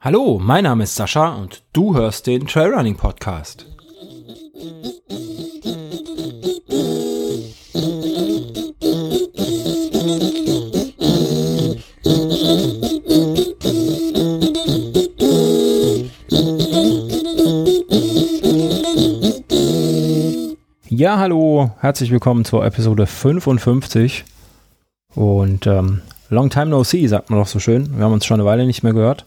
Hallo, mein Name ist Sascha und du hörst den Trailrunning Podcast. Ja, hallo, herzlich willkommen zur Episode 55. Und ähm, long time no see, sagt man doch so schön. Wir haben uns schon eine Weile nicht mehr gehört.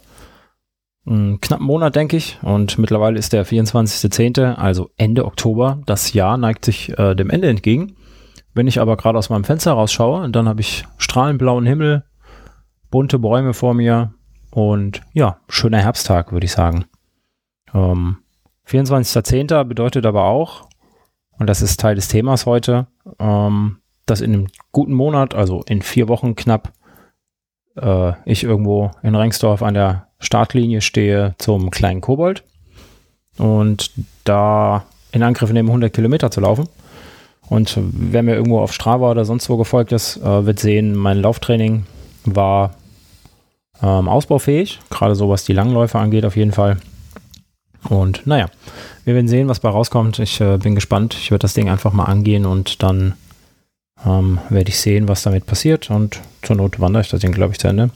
Einen knappen Monat, denke ich. Und mittlerweile ist der 24.10., also Ende Oktober. Das Jahr neigt sich äh, dem Ende entgegen. Wenn ich aber gerade aus meinem Fenster rausschaue, dann habe ich strahlend blauen Himmel, bunte Bäume vor mir und ja, schöner Herbsttag, würde ich sagen. Ähm, 24.10. bedeutet aber auch, und das ist Teil des Themas heute, ähm, dass in einem guten Monat, also in vier Wochen knapp, äh, ich irgendwo in Rengsdorf an der Startlinie stehe zum kleinen Kobold und da in Angriff nehmen 100 Kilometer zu laufen. Und wer mir irgendwo auf Strava oder sonst wo gefolgt ist, äh, wird sehen, mein Lauftraining war ähm, ausbaufähig, gerade so was die Langläufe angeht auf jeden Fall. Und naja, wir werden sehen, was bei rauskommt. Ich äh, bin gespannt. Ich werde das Ding einfach mal angehen und dann ähm, werde ich sehen, was damit passiert. Und zur Not wandere ich das Ding, glaube ich, zu Ende.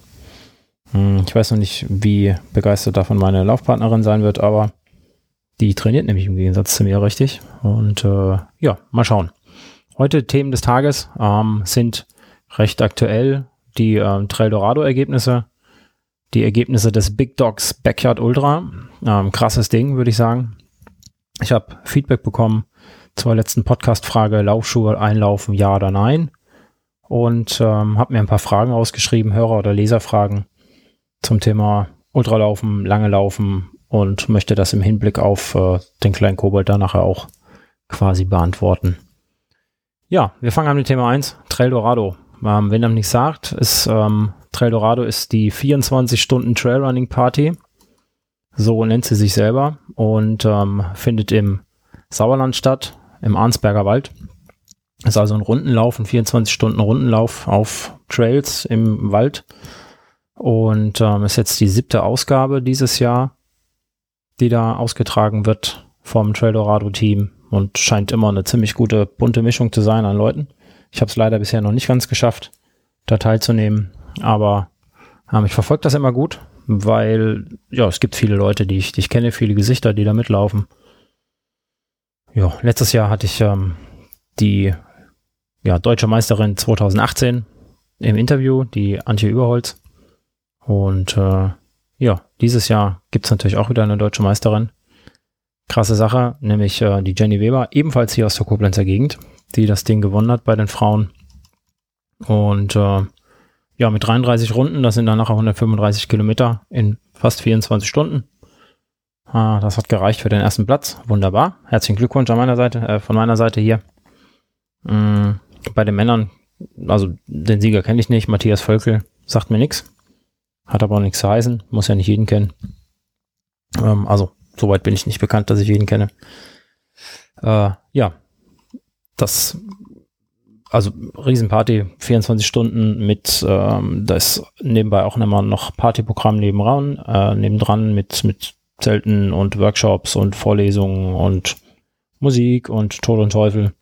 Hm, ich weiß noch nicht, wie begeistert davon meine Laufpartnerin sein wird, aber die trainiert nämlich im Gegensatz zu mir richtig. Und äh, ja, mal schauen. Heute Themen des Tages ähm, sind recht aktuell die ähm, Trail Dorado-Ergebnisse, die Ergebnisse des Big Dogs Backyard Ultra. Ähm, krasses Ding, würde ich sagen. Ich habe Feedback bekommen zur letzten Podcast-Frage, Laufschuhe einlaufen, ja oder nein. Und ähm, habe mir ein paar Fragen ausgeschrieben, Hörer- oder Leserfragen zum Thema Ultralaufen, lange Laufen und möchte das im Hinblick auf äh, den kleinen Kobold dann nachher auch quasi beantworten. Ja, wir fangen an mit Thema 1, Trail Dorado. Ähm, wenn er nicht sagt, ist ähm, Trail Dorado ist die 24 Stunden Trailrunning Party. So nennt sie sich selber und ähm, findet im Sauerland statt, im Arnsberger Wald. Ist also ein Rundenlauf, ein 24 Stunden Rundenlauf auf Trails im Wald. Und ähm, ist jetzt die siebte Ausgabe dieses Jahr, die da ausgetragen wird vom Trail Dorado Team und scheint immer eine ziemlich gute bunte Mischung zu sein an Leuten. Ich habe es leider bisher noch nicht ganz geschafft, da teilzunehmen, aber ähm, ich verfolge das immer gut, weil ja, es gibt viele Leute, die ich, die ich kenne, viele Gesichter, die da mitlaufen. Ja, letztes Jahr hatte ich ähm, die ja, deutsche Meisterin 2018 im Interview, die Antje Überholz. Und äh, ja, dieses Jahr gibt es natürlich auch wieder eine deutsche Meisterin. Krasse Sache, nämlich äh, die Jenny Weber, ebenfalls hier aus der Koblenzer Gegend, die das Ding gewonnen hat bei den Frauen. Und äh, ja, mit 33 Runden, das sind dann nachher 135 Kilometer in fast 24 Stunden. Ah, das hat gereicht für den ersten Platz. Wunderbar. Herzlichen Glückwunsch an meiner Seite, äh, von meiner Seite hier. Mm, bei den Männern, also den Sieger kenne ich nicht. Matthias Völkel sagt mir nichts. Hat aber auch nichts zu heißen. Muss ja nicht jeden kennen. Ähm, also, soweit bin ich nicht bekannt, dass ich jeden kenne. Äh, ja, das also Riesenparty, 24 Stunden mit, ähm, da ist nebenbei auch immer noch Partyprogramm nebenan, äh, nebendran mit, mit Zelten und Workshops und Vorlesungen und Musik und Tod und Teufel.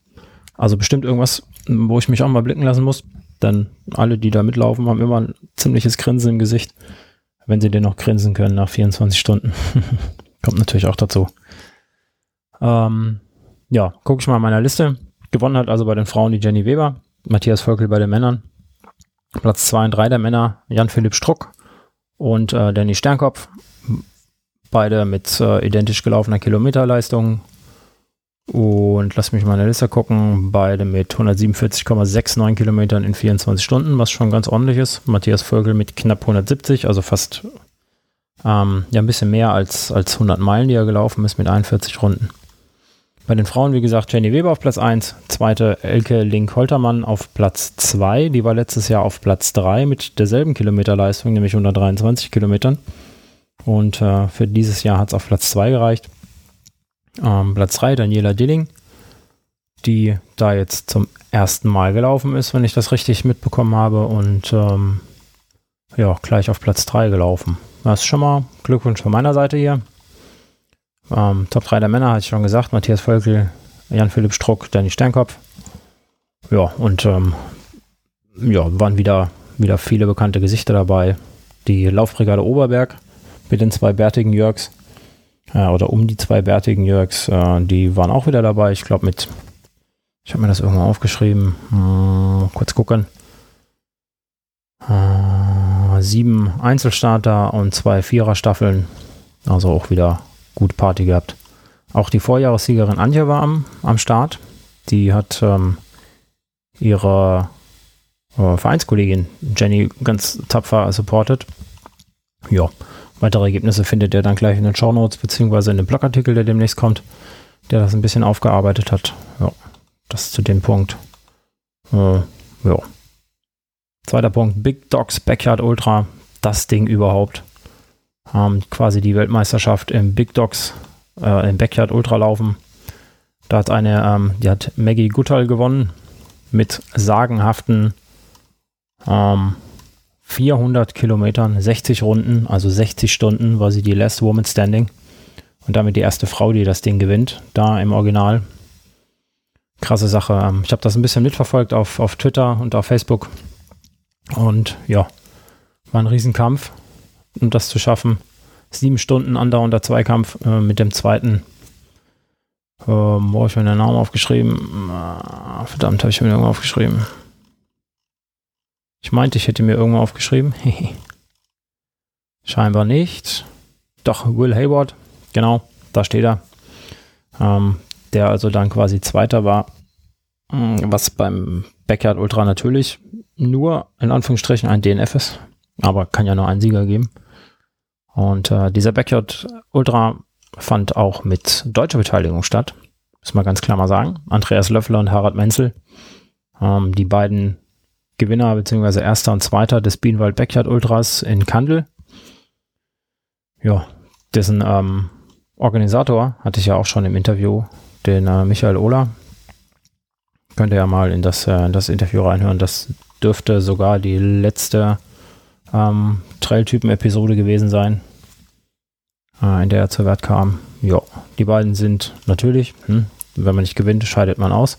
Also bestimmt irgendwas, wo ich mich auch mal blicken lassen muss, denn alle, die da mitlaufen, haben immer ein ziemliches Grinsen im Gesicht, wenn sie denn noch grinsen können nach 24 Stunden. Kommt natürlich auch dazu. Ähm, ja, gucke ich mal in meiner Liste. Gewonnen hat also bei den Frauen die Jenny Weber, Matthias Völkel bei den Männern. Platz 2 und 3 der Männer Jan-Philipp Struck und äh, Danny Sternkopf. Beide mit äh, identisch gelaufener Kilometerleistung. Und lass mich mal in der Liste gucken. Beide mit 147,69 Kilometern in 24 Stunden, was schon ganz ordentlich ist. Matthias Völkel mit knapp 170, also fast ähm, ja ein bisschen mehr als, als 100 Meilen, die er gelaufen ist mit 41 Runden. Bei den Frauen, wie gesagt, Jenny Weber auf Platz 1, zweite Elke Link-Holtermann auf Platz 2. Die war letztes Jahr auf Platz 3 mit derselben Kilometerleistung, nämlich 123 Kilometern. Und äh, für dieses Jahr hat es auf Platz 2 gereicht. Ähm, Platz 3 Daniela Dilling. die da jetzt zum ersten Mal gelaufen ist, wenn ich das richtig mitbekommen habe. Und ähm, ja, gleich auf Platz 3 gelaufen. Das ist schon mal Glückwunsch von meiner Seite hier. Ähm, Top 3 der Männer hatte ich schon gesagt. Matthias Völkel, Jan-Philipp Struck, Danny Steinkopf. Ja, und ähm, ja, waren wieder, wieder viele bekannte Gesichter dabei. Die Laufbrigade Oberberg mit den zwei bärtigen Jörgs. Äh, oder um die zwei bärtigen Jörgs. Äh, die waren auch wieder dabei. Ich glaube mit, ich habe mir das irgendwann aufgeschrieben. Hm, kurz gucken. Äh, sieben Einzelstarter und zwei Vierer-Staffeln. Also auch wieder gut Party gehabt. Auch die Vorjahressiegerin Anja war am, am Start. Die hat ähm, ihre äh, Vereinskollegin Jenny ganz tapfer supportet. Ja, weitere Ergebnisse findet ihr dann gleich in den Show Notes beziehungsweise in dem Blogartikel, der demnächst kommt, der das ein bisschen aufgearbeitet hat. Ja, das zu dem Punkt. Äh, ja. Zweiter Punkt, Big Dogs Backyard Ultra. Das Ding überhaupt. Ähm, quasi die Weltmeisterschaft im Big Dogs, äh, im Backyard Ultra laufen. Da hat eine, ähm, die hat Maggie Guttal gewonnen mit sagenhaften ähm, 400 Kilometern, 60 Runden, also 60 Stunden war sie die Last Woman Standing und damit die erste Frau, die das Ding gewinnt, da im Original. Krasse Sache. Ähm, ich habe das ein bisschen mitverfolgt auf, auf Twitter und auf Facebook und ja, war ein Riesenkampf, um das zu schaffen. Sieben Stunden andauernder Zweikampf äh, mit dem zweiten ähm, wo habe ich mir den Namen aufgeschrieben? Ah, verdammt, habe ich mir irgendwo aufgeschrieben. Ich meinte, ich hätte mir irgendwo aufgeschrieben. Scheinbar nicht. Doch, Will Hayward. Genau, da steht er. Ähm, der also dann quasi Zweiter war. Hm, was beim Backyard Ultra natürlich nur in Anführungsstrichen ein DNF ist. Aber kann ja nur einen Sieger geben. Und äh, dieser Backyard Ultra fand auch mit deutscher Beteiligung statt. Muss man ganz klar mal sagen. Andreas Löffler und Harald Menzel, ähm, die beiden Gewinner bzw. Erster und Zweiter des Bienenwald Backyard Ultras in Kandel. Ja, dessen ähm, Organisator hatte ich ja auch schon im Interview, den äh, Michael Ohler. Könnt ihr ja mal in das, äh, in das Interview reinhören. Das dürfte sogar die letzte ähm, Trailtypen-Episode gewesen sein äh, in der er zur Wert kam. Ja, die beiden sind natürlich, hm, wenn man nicht gewinnt, scheidet man aus.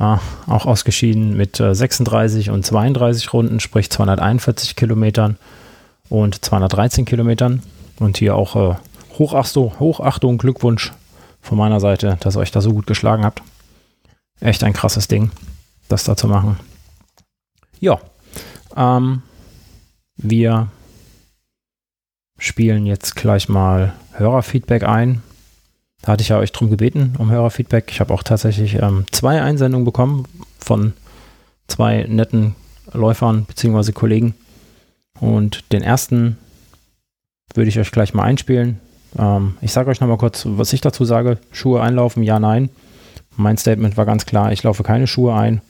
Äh, auch ausgeschieden mit äh, 36 und 32 Runden, sprich 241 Kilometern und 213 Kilometern. Und hier auch äh, Hochachtung, Hochachtung, Glückwunsch von meiner Seite, dass ihr euch da so gut geschlagen habt. Echt ein krasses Ding, das da zu machen. Ja, ähm, wir spielen jetzt gleich mal Hörerfeedback ein. Da hatte ich ja euch drum gebeten, um Hörerfeedback. Ich habe auch tatsächlich ähm, zwei Einsendungen bekommen von zwei netten Läufern bzw. Kollegen. Und den ersten würde ich euch gleich mal einspielen. Ähm, ich sage euch nochmal kurz, was ich dazu sage. Schuhe einlaufen, ja, nein. Mein Statement war ganz klar, ich laufe keine Schuhe ein,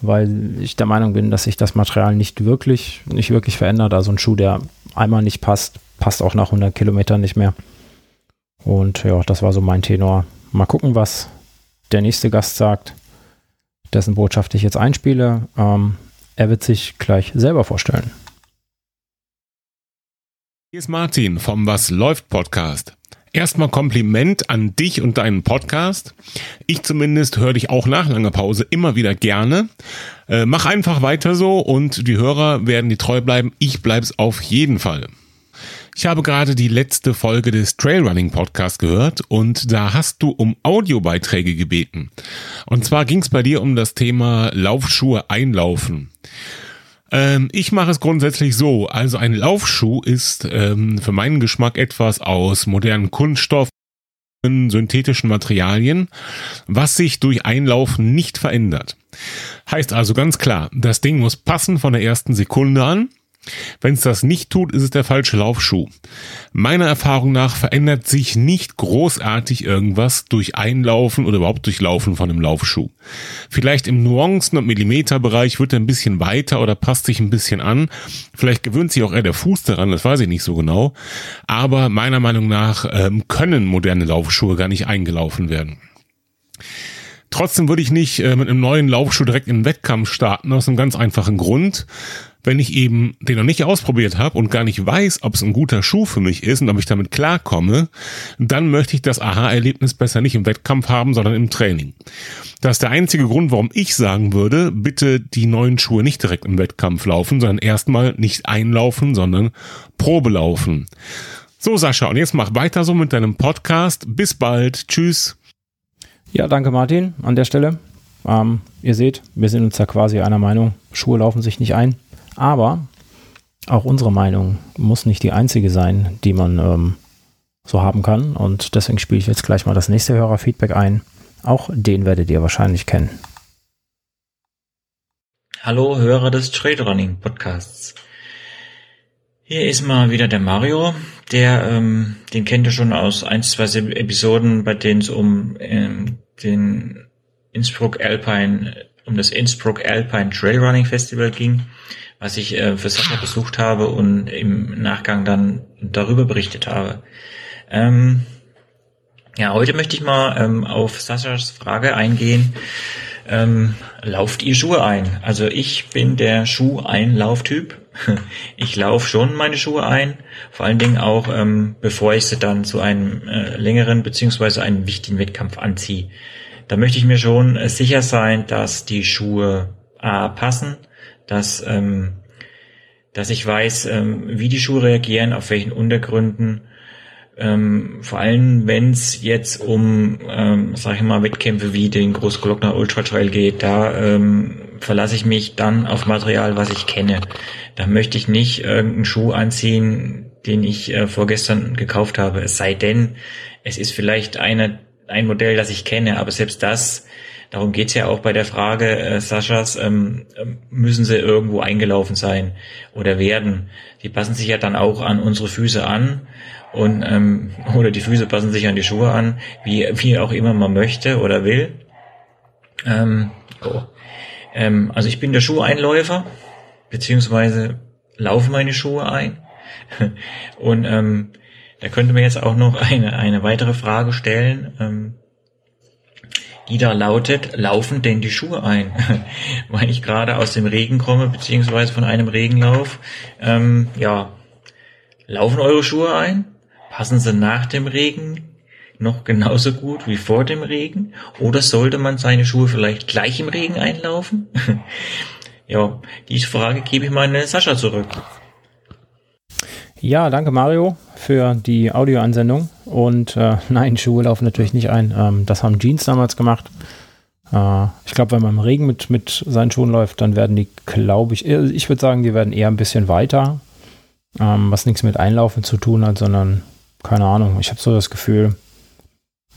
weil ich der Meinung bin, dass sich das Material nicht wirklich, nicht wirklich verändert. Also ein Schuh, der einmal nicht passt, passt auch nach 100 Kilometern nicht mehr. Und ja, das war so mein Tenor. Mal gucken, was der nächste Gast sagt, dessen Botschaft ich jetzt einspiele. Ähm, er wird sich gleich selber vorstellen. Hier ist Martin vom Was läuft Podcast. Erstmal Kompliment an dich und deinen Podcast. Ich zumindest höre dich auch nach langer Pause immer wieder gerne. Äh, mach einfach weiter so und die Hörer werden dir treu bleiben. Ich bleib's auf jeden Fall. Ich habe gerade die letzte Folge des Trailrunning Podcast gehört und da hast du um Audiobeiträge gebeten. Und zwar ging es bei dir um das Thema Laufschuhe einlaufen. Ähm, ich mache es grundsätzlich so. Also ein Laufschuh ist ähm, für meinen Geschmack etwas aus modernen Kunststoff synthetischen Materialien, was sich durch Einlaufen nicht verändert. Heißt also ganz klar, das Ding muss passen von der ersten Sekunde an. Wenn es das nicht tut, ist es der falsche Laufschuh. Meiner Erfahrung nach verändert sich nicht großartig irgendwas durch Einlaufen oder überhaupt durch Laufen von einem Laufschuh. Vielleicht im Nuancen- und Millimeterbereich wird er ein bisschen weiter oder passt sich ein bisschen an. Vielleicht gewöhnt sich auch eher der Fuß daran, das weiß ich nicht so genau. Aber meiner Meinung nach ähm, können moderne Laufschuhe gar nicht eingelaufen werden. Trotzdem würde ich nicht äh, mit einem neuen Laufschuh direkt in den Wettkampf starten, aus einem ganz einfachen Grund. Wenn ich eben den noch nicht ausprobiert habe und gar nicht weiß, ob es ein guter Schuh für mich ist und ob ich damit klarkomme, dann möchte ich das Aha-Erlebnis besser nicht im Wettkampf haben, sondern im Training. Das ist der einzige Grund, warum ich sagen würde, bitte die neuen Schuhe nicht direkt im Wettkampf laufen, sondern erstmal nicht einlaufen, sondern Probe laufen. So, Sascha, und jetzt mach weiter so mit deinem Podcast. Bis bald. Tschüss. Ja, danke Martin an der Stelle. Ähm, ihr seht, wir sind uns da quasi einer Meinung. Schuhe laufen sich nicht ein. Aber auch unsere Meinung muss nicht die einzige sein, die man ähm, so haben kann. Und deswegen spiele ich jetzt gleich mal das nächste Hörerfeedback ein. Auch den werdet ihr wahrscheinlich kennen. Hallo Hörer des Trade Running Podcasts. Hier ist mal wieder der Mario, der, ähm, den kennt ihr schon aus ein, zwei Episoden, bei denen es um ähm, den Innsbruck Alpine, um das Innsbruck Alpine Trail Running Festival ging, was ich äh, für Sascha besucht habe und im Nachgang dann darüber berichtet habe. Ähm, ja, heute möchte ich mal ähm, auf Saschas Frage eingehen, ähm, lauft ihr Schuhe ein? Also ich bin der Schuh-Einlauftyp. Ich laufe schon meine Schuhe ein, vor allen Dingen auch, ähm, bevor ich sie dann zu einem äh, längeren beziehungsweise einem wichtigen Wettkampf anziehe. Da möchte ich mir schon äh, sicher sein, dass die Schuhe A passen, dass, ähm, dass ich weiß, ähm, wie die Schuhe reagieren, auf welchen Untergründen ähm, vor allem, wenn es jetzt um, ähm, sag ich mal, Wettkämpfe wie den Großglockner Ultra Trail geht, da ähm, verlasse ich mich dann auf Material, was ich kenne. Da möchte ich nicht irgendeinen Schuh anziehen, den ich äh, vorgestern gekauft habe. Es sei denn, es ist vielleicht eine, ein Modell, das ich kenne, aber selbst das, darum geht's ja auch bei der Frage äh, Saschas, ähm, müssen sie irgendwo eingelaufen sein oder werden. Die passen sich ja dann auch an unsere Füße an und ähm, oder die Füße passen sich an die Schuhe an, wie, wie auch immer man möchte oder will. Ähm, oh. ähm, also ich bin der Schuheinläufer, beziehungsweise laufe meine Schuhe ein. und ähm, da könnte man jetzt auch noch eine, eine weitere Frage stellen, ähm, die da lautet, laufen denn die Schuhe ein? Weil ich gerade aus dem Regen komme, beziehungsweise von einem Regenlauf. Ähm, ja, laufen eure Schuhe ein? Passen sie nach dem Regen noch genauso gut wie vor dem Regen? Oder sollte man seine Schuhe vielleicht gleich im Regen einlaufen? ja, diese Frage gebe ich mal an Sascha zurück. Ja, danke Mario für die Audioansendung. Und äh, nein, Schuhe laufen natürlich nicht ein. Ähm, das haben Jeans damals gemacht. Äh, ich glaube, wenn man im Regen mit, mit seinen Schuhen läuft, dann werden die, glaube ich, ich würde sagen, die werden eher ein bisschen weiter. Ähm, was nichts mit Einlaufen zu tun hat, sondern keine Ahnung, ich habe so das Gefühl,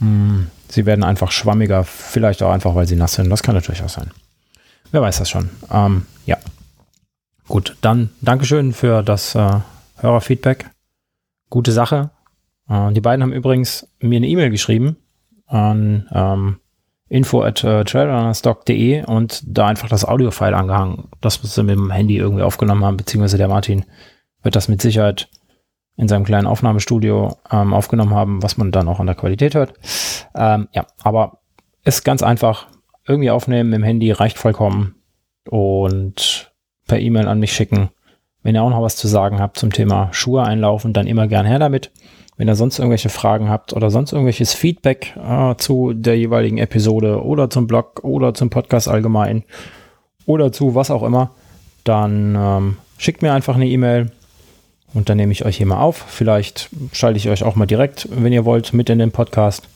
mh, hm, sie werden einfach schwammiger, vielleicht auch einfach, weil sie nass sind. Das kann natürlich auch sein. Wer weiß das schon. Ähm, ja. Gut, dann Dankeschön für das äh, Hörerfeedback. Gute Sache. Äh, die beiden haben übrigens mir eine E-Mail geschrieben an ähm, info at äh, und da einfach das Audiofile angehangen, das sie mit dem Handy irgendwie aufgenommen haben, beziehungsweise der Martin wird das mit Sicherheit in seinem kleinen Aufnahmestudio ähm, aufgenommen haben, was man dann auch an der Qualität hört. Ähm, ja, aber ist ganz einfach. Irgendwie aufnehmen im Handy reicht vollkommen und per E-Mail an mich schicken. Wenn ihr auch noch was zu sagen habt zum Thema Schuhe einlaufen, dann immer gern her damit. Wenn ihr sonst irgendwelche Fragen habt oder sonst irgendwelches Feedback äh, zu der jeweiligen Episode oder zum Blog oder zum Podcast allgemein oder zu was auch immer, dann ähm, schickt mir einfach eine E-Mail und dann nehme ich euch hier mal auf. Vielleicht schalte ich euch auch mal direkt, wenn ihr wollt, mit in den Podcast.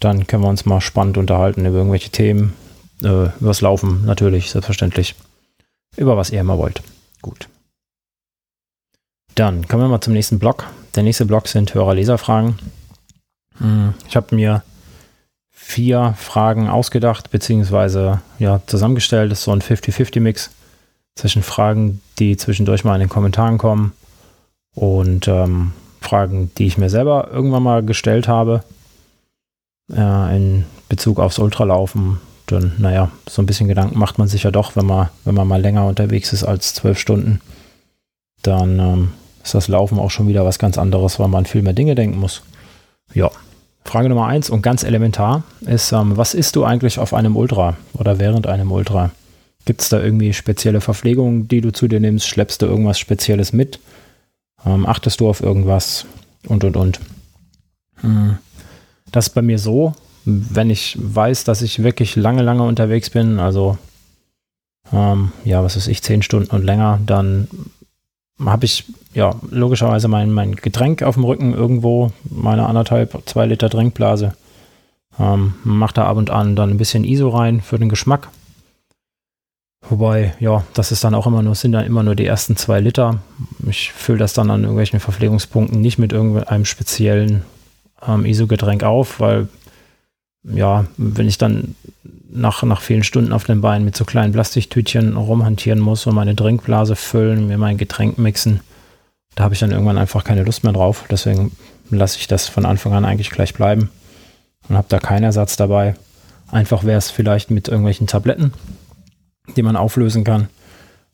Dann können wir uns mal spannend unterhalten über irgendwelche Themen. Äh, übers Laufen natürlich, selbstverständlich. Über was ihr immer wollt. Gut. Dann kommen wir mal zum nächsten Blog. Der nächste Blog sind Hörer-Leser-Fragen. Hm, ich habe mir vier Fragen ausgedacht, beziehungsweise ja, zusammengestellt. Das ist so ein 50-50-Mix zwischen Fragen, die zwischendurch mal in den Kommentaren kommen und ähm, Fragen, die ich mir selber irgendwann mal gestellt habe äh, in Bezug aufs Ultralaufen. Dann, naja, so ein bisschen Gedanken macht man sich ja doch, wenn man, wenn man mal länger unterwegs ist als zwölf Stunden. Dann ähm, ist das Laufen auch schon wieder was ganz anderes, weil man viel mehr Dinge denken muss. Ja, Frage Nummer eins und ganz elementar ist, ähm, was isst du eigentlich auf einem Ultra oder während einem Ultra? Gibt es da irgendwie spezielle Verpflegung, die du zu dir nimmst? Schleppst du irgendwas Spezielles mit? Ähm, achtest du auf irgendwas? Und, und, und. Hm. Das ist bei mir so, wenn ich weiß, dass ich wirklich lange, lange unterwegs bin, also ähm, ja, was weiß ich, zehn Stunden und länger, dann habe ich ja logischerweise mein, mein Getränk auf dem Rücken irgendwo, meine anderthalb, zwei Liter Trinkblase. Ähm, mache da ab und an dann ein bisschen ISO rein für den Geschmack. Wobei, ja, das ist dann auch immer nur, sind dann immer nur die ersten zwei Liter. Ich fülle das dann an irgendwelchen Verpflegungspunkten nicht mit irgendeinem speziellen ähm, ISO-Getränk auf, weil ja, wenn ich dann nach, nach vielen Stunden auf den Beinen mit so kleinen Plastiktütchen rumhantieren muss und meine Trinkblase füllen, mir mein Getränk mixen, da habe ich dann irgendwann einfach keine Lust mehr drauf. Deswegen lasse ich das von Anfang an eigentlich gleich bleiben und habe da keinen Ersatz dabei. Einfach wäre es vielleicht mit irgendwelchen Tabletten, die man auflösen kann.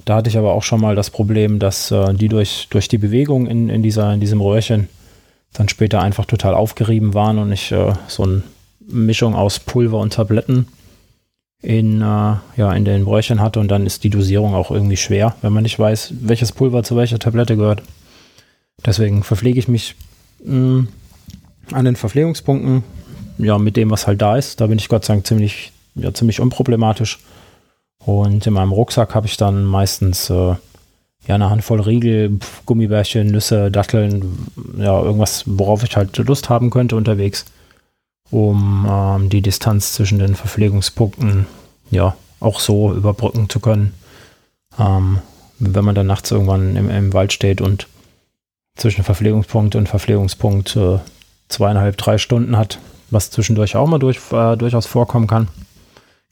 Da hatte ich aber auch schon mal das Problem, dass äh, die durch, durch die Bewegung in, in, dieser, in diesem Röhrchen dann später einfach total aufgerieben waren und ich äh, so eine Mischung aus Pulver und Tabletten in, äh, ja, in den Bräuchern hatte und dann ist die Dosierung auch irgendwie schwer, wenn man nicht weiß, welches Pulver zu welcher Tablette gehört. Deswegen verpflege ich mich mh, mm, an den Verpflegungspunkten, ja, mit dem, was halt da ist. Da bin ich Gott sei Dank ziemlich, ja, ziemlich unproblematisch. Und in meinem Rucksack habe ich dann meistens äh, ja, eine Handvoll Riegel, Gummibärchen, Nüsse, Datteln, ja, irgendwas, worauf ich halt Lust haben könnte unterwegs, um ähm, die Distanz zwischen den Verpflegungspunkten ja auch so überbrücken zu können. Ähm, wenn man dann nachts irgendwann im, im, Wald steht und zwischen Verpflegungspunkt und Verpflegungspunkt äh, zweieinhalb, drei Stunden hat, was zwischendurch auch mal durch, äh, durchaus vorkommen kann.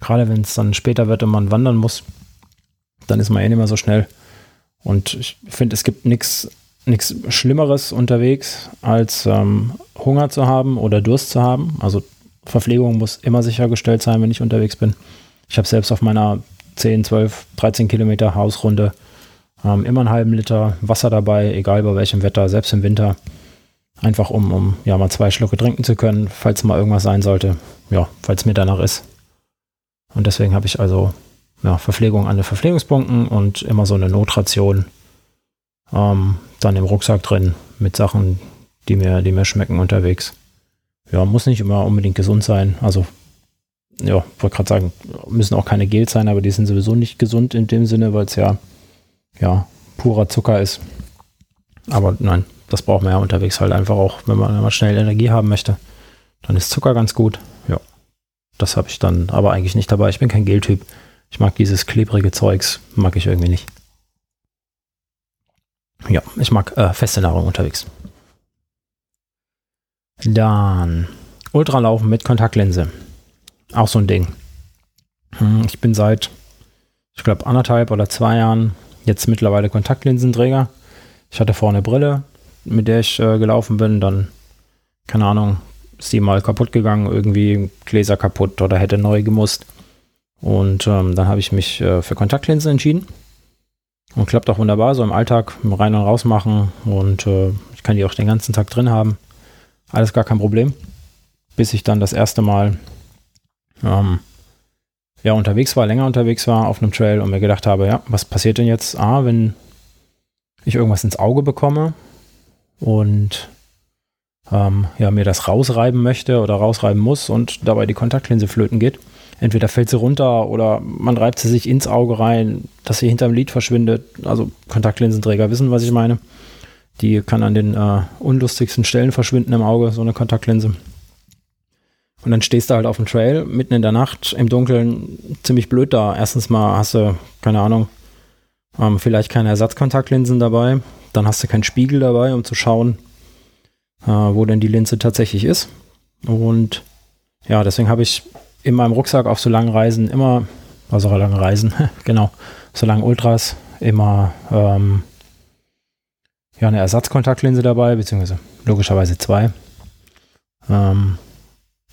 Gerade wenn es dann später wird und man wandern muss, dann ist man eh nicht mehr so schnell. Und ich finde, es gibt nichts Schlimmeres unterwegs, als ähm, Hunger zu haben oder Durst zu haben. Also Verpflegung muss immer sichergestellt sein, wenn ich unterwegs bin. Ich habe selbst auf meiner 10, 12, 13 Kilometer Hausrunde ähm, immer einen halben Liter Wasser dabei, egal bei welchem Wetter, selbst im Winter. Einfach um, um ja mal zwei Schlucke trinken zu können, falls mal irgendwas sein sollte. Ja, falls mir danach ist. Und deswegen habe ich also ja, Verpflegung an den Verpflegungspunkten und immer so eine Notration ähm, dann im Rucksack drin mit Sachen, die mir, die mir schmecken unterwegs. Ja, muss nicht immer unbedingt gesund sein. Also, ja, wollte gerade sagen, müssen auch keine Gels sein, aber die sind sowieso nicht gesund in dem Sinne, weil es ja, ja, purer Zucker ist. Aber nein, das braucht man ja unterwegs halt einfach auch, wenn man, wenn man schnell Energie haben möchte. Dann ist Zucker ganz gut. Ja, das habe ich dann aber eigentlich nicht dabei. Ich bin kein Geltyp. Ich mag dieses klebrige Zeugs, mag ich irgendwie nicht. Ja, ich mag äh, feste Nahrung unterwegs. Dann Ultralaufen mit Kontaktlinse. Auch so ein Ding. Hm, ich bin seit, ich glaube, anderthalb oder zwei Jahren jetzt mittlerweile Kontaktlinsenträger. Ich hatte vorne eine Brille, mit der ich äh, gelaufen bin. Dann, keine Ahnung, ist die mal kaputt gegangen, irgendwie Gläser kaputt oder hätte neu gemusst. Und ähm, dann habe ich mich äh, für Kontaktlinsen entschieden. Und klappt auch wunderbar, so im Alltag rein und raus machen. Und äh, ich kann die auch den ganzen Tag drin haben. Alles gar kein Problem. Bis ich dann das erste Mal ähm, ja, unterwegs war, länger unterwegs war auf einem Trail und mir gedacht habe, ja, was passiert denn jetzt? A, wenn ich irgendwas ins Auge bekomme und ähm, ja, mir das rausreiben möchte oder rausreiben muss und dabei die Kontaktlinse flöten geht entweder fällt sie runter oder man reibt sie sich ins Auge rein, dass sie hinterm Lid verschwindet. Also Kontaktlinsenträger wissen, was ich meine. Die kann an den äh, unlustigsten Stellen verschwinden im Auge, so eine Kontaktlinse. Und dann stehst du halt auf dem Trail, mitten in der Nacht, im Dunkeln, ziemlich blöd da. Erstens mal hast du, keine Ahnung, ähm, vielleicht keine Ersatzkontaktlinsen dabei. Dann hast du keinen Spiegel dabei, um zu schauen, äh, wo denn die Linse tatsächlich ist. Und ja, deswegen habe ich in meinem Rucksack auf so langen Reisen immer, also lange Reisen, genau, so lange Ultras, immer ähm, ja, eine Ersatzkontaktlinse dabei, beziehungsweise logischerweise zwei. Ähm,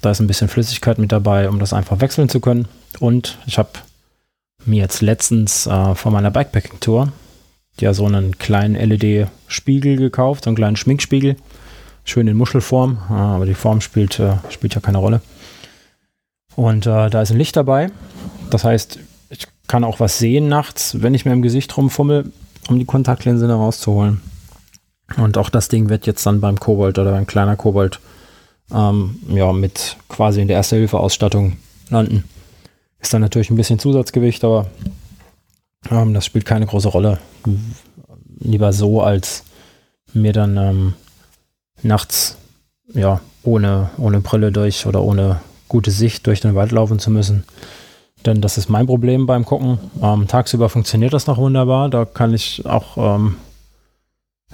da ist ein bisschen Flüssigkeit mit dabei, um das einfach wechseln zu können. Und ich habe mir jetzt letztens äh, von meiner Bikepacking-Tour ja so einen kleinen LED-Spiegel gekauft, so einen kleinen Schminkspiegel. schön in Muschelform, aber die Form spielt, äh, spielt ja keine Rolle. Und äh, da ist ein Licht dabei. Das heißt, ich kann auch was sehen nachts, wenn ich mir im Gesicht rumfummel, um die Kontaktlinse da rauszuholen. Und auch das Ding wird jetzt dann beim Kobold oder beim kleiner Kobold ähm, ja, mit quasi in der Erste-Hilfe-Ausstattung landen. Ist dann natürlich ein bisschen Zusatzgewicht, aber ähm, das spielt keine große Rolle. Lieber so, als mir dann ähm, nachts ja, ohne, ohne Brille durch oder ohne gute Sicht durch den Wald laufen zu müssen. Denn das ist mein Problem beim Gucken. Ähm, tagsüber funktioniert das noch wunderbar. Da kann ich auch, ähm,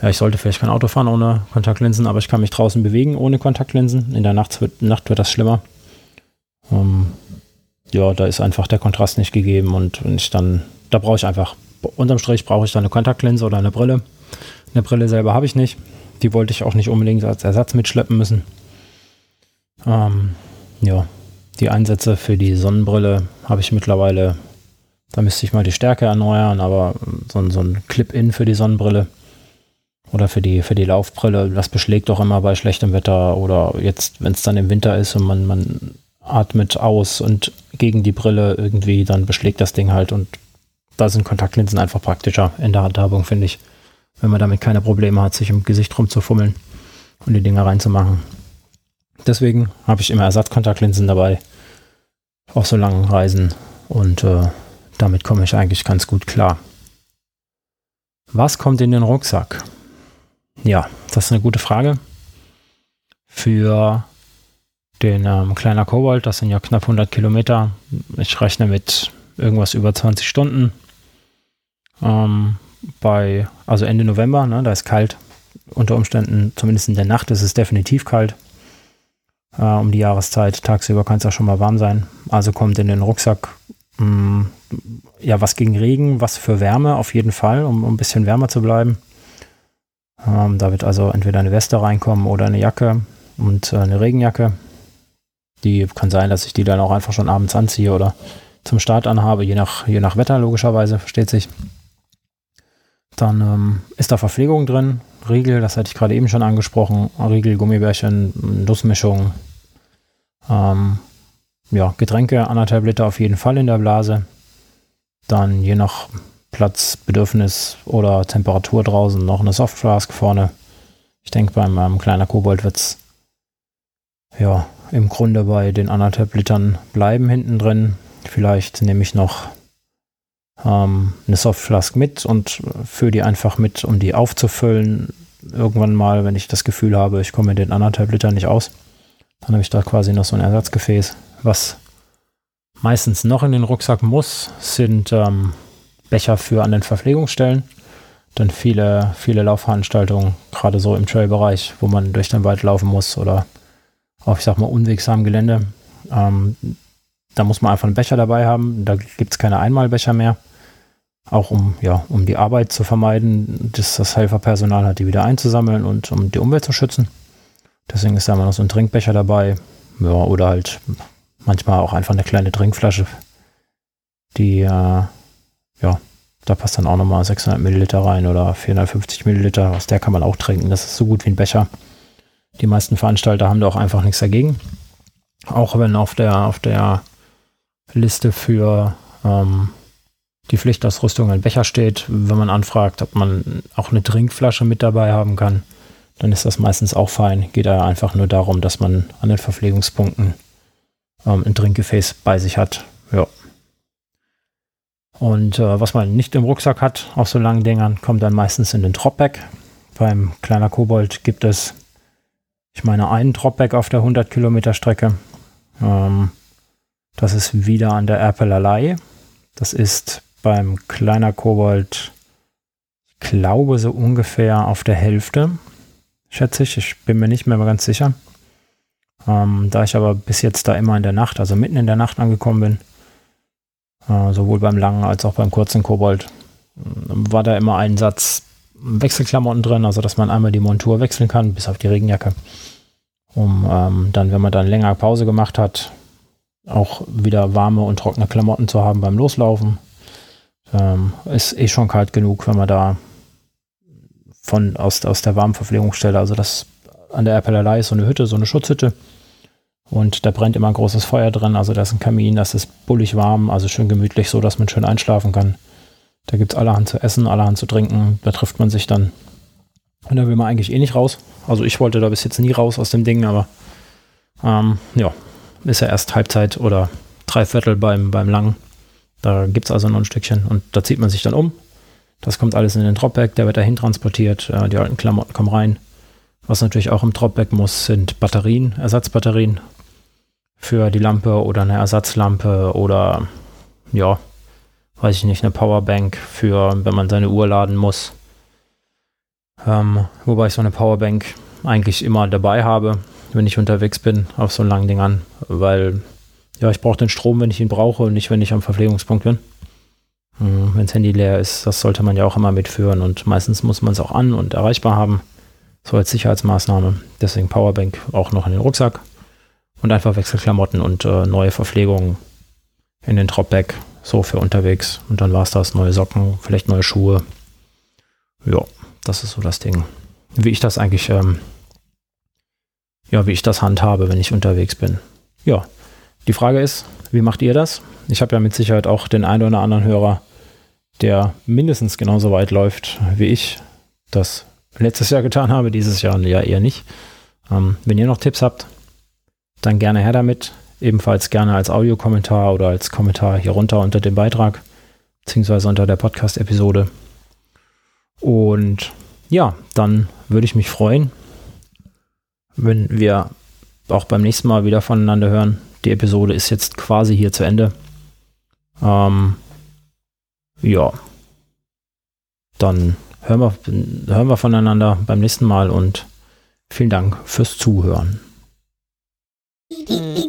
ja, ich sollte vielleicht kein Auto fahren ohne Kontaktlinsen, aber ich kann mich draußen bewegen ohne Kontaktlinsen. In der Nacht wird, Nacht wird das schlimmer. Ähm, ja, da ist einfach der Kontrast nicht gegeben und wenn ich dann, da brauche ich einfach, unterm Strich brauche ich dann eine Kontaktlinse oder eine Brille. Eine Brille selber habe ich nicht. Die wollte ich auch nicht unbedingt als Ersatz mitschleppen müssen. Ähm, ja, die Einsätze für die Sonnenbrille habe ich mittlerweile, da müsste ich mal die Stärke erneuern, aber so, so ein Clip-In für die Sonnenbrille oder für die, für die Laufbrille, das beschlägt doch immer bei schlechtem Wetter oder jetzt, wenn es dann im Winter ist und man, man atmet aus und gegen die Brille irgendwie, dann beschlägt das Ding halt und da sind Kontaktlinsen einfach praktischer in der Handhabung, finde ich. Wenn man damit keine Probleme hat, sich im Gesicht rumzufummeln und die Dinger reinzumachen. Deswegen habe ich immer Ersatzkontaktlinsen dabei. Auf so langen Reisen. Und äh, damit komme ich eigentlich ganz gut klar. Was kommt in den Rucksack? Ja, das ist eine gute Frage. Für den ähm, kleiner Kobold, das sind ja knapp 100 Kilometer. Ich rechne mit irgendwas über 20 Stunden. Ähm, bei, also Ende November, ne, da ist kalt. Unter Umständen, zumindest in der Nacht, ist es definitiv kalt äh, um die Jahreszeit. Tagsüber kann es auch schon mal warm sein. Also kommt in den Rucksack mh, mm, ja was gegen Regen, was für Wärme auf jeden Fall, um, um ein bisschen wärmer zu bleiben. Ähm, da wird also entweder eine Weste reinkommen oder eine Jacke und äh, eine Regenjacke. Die kann sein, dass ich die dann auch einfach schon abends anziehe oder zum Start anhabe, je nach, je nach Wetter logischerweise, versteht sich. Dann ähm, ist da Verpflegung drin, Riegel, das hatte ich gerade eben schon angesprochen, Riegel, Gummibärchen, Nussmischung, ähm, ja, Getränke, anderthalb Liter auf jeden Fall in der Blase. Dann je nach Platz, Bedürfnis oder Temperatur draußen noch eine Softflask vorne. Ich denke, beim ähm, kleiner Kobold wird es ja im Grunde bei den anderthalb Litern bleiben hinten drin. Vielleicht nehme ich noch ähm, eine Softflask mit und fülle die einfach mit, um die aufzufüllen. Irgendwann mal, wenn ich das Gefühl habe, ich komme mit den anderthalb Litern nicht aus, dann habe ich da quasi noch so ein Ersatzgefäß. Was meistens noch in den Rucksack muss, sind ähm, Becher für an den Verpflegungsstellen. Denn viele, viele Laufveranstaltungen, gerade so im Trailbereich, wo man durch den Wald laufen muss oder auf, ich sag mal, unwegsamem Gelände, ähm, da muss man einfach einen Becher dabei haben. Da gibt es keine Einmalbecher mehr. Auch um, ja, um die Arbeit zu vermeiden, dass das Helferpersonal hat, die wieder einzusammeln und um die Umwelt zu schützen. Deswegen ist da immer noch so ein Trinkbecher dabei. Ja, oder halt manchmal auch einfach eine kleine Trinkflasche. Die, äh, ja, da passt dann auch nochmal 600 Milliliter rein oder 450 Milliliter. Aus der kann man auch trinken. Das ist so gut wie ein Becher. Die meisten Veranstalter haben da auch einfach nichts dagegen. Auch wenn auf der, auf der Liste für ähm, die Pflichtausrüstung ein Becher steht, wenn man anfragt, ob man auch eine Trinkflasche mit dabei haben kann dann ist das meistens auch fein. Geht da einfach nur darum, dass man an den Verpflegungspunkten ähm, ein Trinkgefäß bei sich hat. Ja. Und äh, was man nicht im Rucksack hat, auf so langen Dingern, kommt dann meistens in den Dropback. Beim kleiner Kobold gibt es, ich meine, einen Dropback auf der 100 Kilometer Strecke. Ähm, das ist wieder an der Erpelalei. Das ist beim kleiner Kobold, ich glaube, so ungefähr auf der Hälfte schätze ich. Ich bin mir nicht mehr ganz sicher. Ähm, da ich aber bis jetzt da immer in der Nacht, also mitten in der Nacht angekommen bin, äh, sowohl beim langen als auch beim kurzen Kobold, war da immer ein Satz Wechselklamotten drin, also dass man einmal die Montur wechseln kann, bis auf die Regenjacke. Um ähm, dann, wenn man dann länger Pause gemacht hat, auch wieder warme und trockene Klamotten zu haben beim Loslaufen. Ähm, ist eh schon kalt genug, wenn man da von aus, aus der warmen Verpflegungsstelle, also das an der Appellerlei ist so eine Hütte, so eine Schutzhütte. Und da brennt immer ein großes Feuer drin. Also da ist ein Kamin, das ist bullig warm, also schön gemütlich, so dass man schön einschlafen kann. Da gibt es allerhand zu essen, allerhand zu trinken. Da trifft man sich dann. Und da will man eigentlich eh nicht raus. Also ich wollte da bis jetzt nie raus aus dem Ding, aber ähm, ja, ist ja erst Halbzeit oder Dreiviertel beim, beim Lang. Da gibt es also noch ein Stückchen und da zieht man sich dann um. Das kommt alles in den Dropback, der wird dahin transportiert, äh, die alten Klamotten kommen rein. Was natürlich auch im Dropback muss, sind Batterien, Ersatzbatterien für die Lampe oder eine Ersatzlampe oder ja, weiß ich nicht, eine Powerbank für, wenn man seine Uhr laden muss. Ähm, wobei ich so eine Powerbank eigentlich immer dabei habe, wenn ich unterwegs bin auf so langen Dingern, weil ja, ich brauche den Strom, wenn ich ihn brauche und nicht, wenn ich am Verpflegungspunkt bin. Mhm, wenn das Handy leer ist, das sollte man ja auch immer mitführen und meistens muss man es auch an und erreichbar haben, so als Sicherheitsmaßnahme. Deswegen Powerbank auch noch in den Rucksack und einfach Wechselklamotten und äh, neue Verpflegung in den Dropback, so für unterwegs. Und dann war es das, neue Socken, vielleicht neue Schuhe. Ja, das ist so das Ding. Wie ich das eigentlich, ähm, ja, wie ich das handhabe, wenn ich unterwegs bin. Ja, die Frage ist, wie macht ihr das? Ich habe ja mit Sicherheit auch den einen oder anderen Hörer, der mindestens genauso weit läuft wie ich das letztes Jahr getan habe, dieses Jahr ja eher nicht. Ähm, wenn ihr noch Tipps habt, dann gerne her damit. Ebenfalls gerne als Audiokommentar oder als Kommentar hier runter unter dem Beitrag, beziehungsweise unter der Podcast-Episode. Und ja, dann würde ich mich freuen, wenn wir auch beim nächsten Mal wieder voneinander hören. Die Episode ist jetzt quasi hier zu Ende. Ähm, ja. Dann hören wir, hören wir voneinander beim nächsten Mal und vielen Dank fürs Zuhören. Mm-hmm.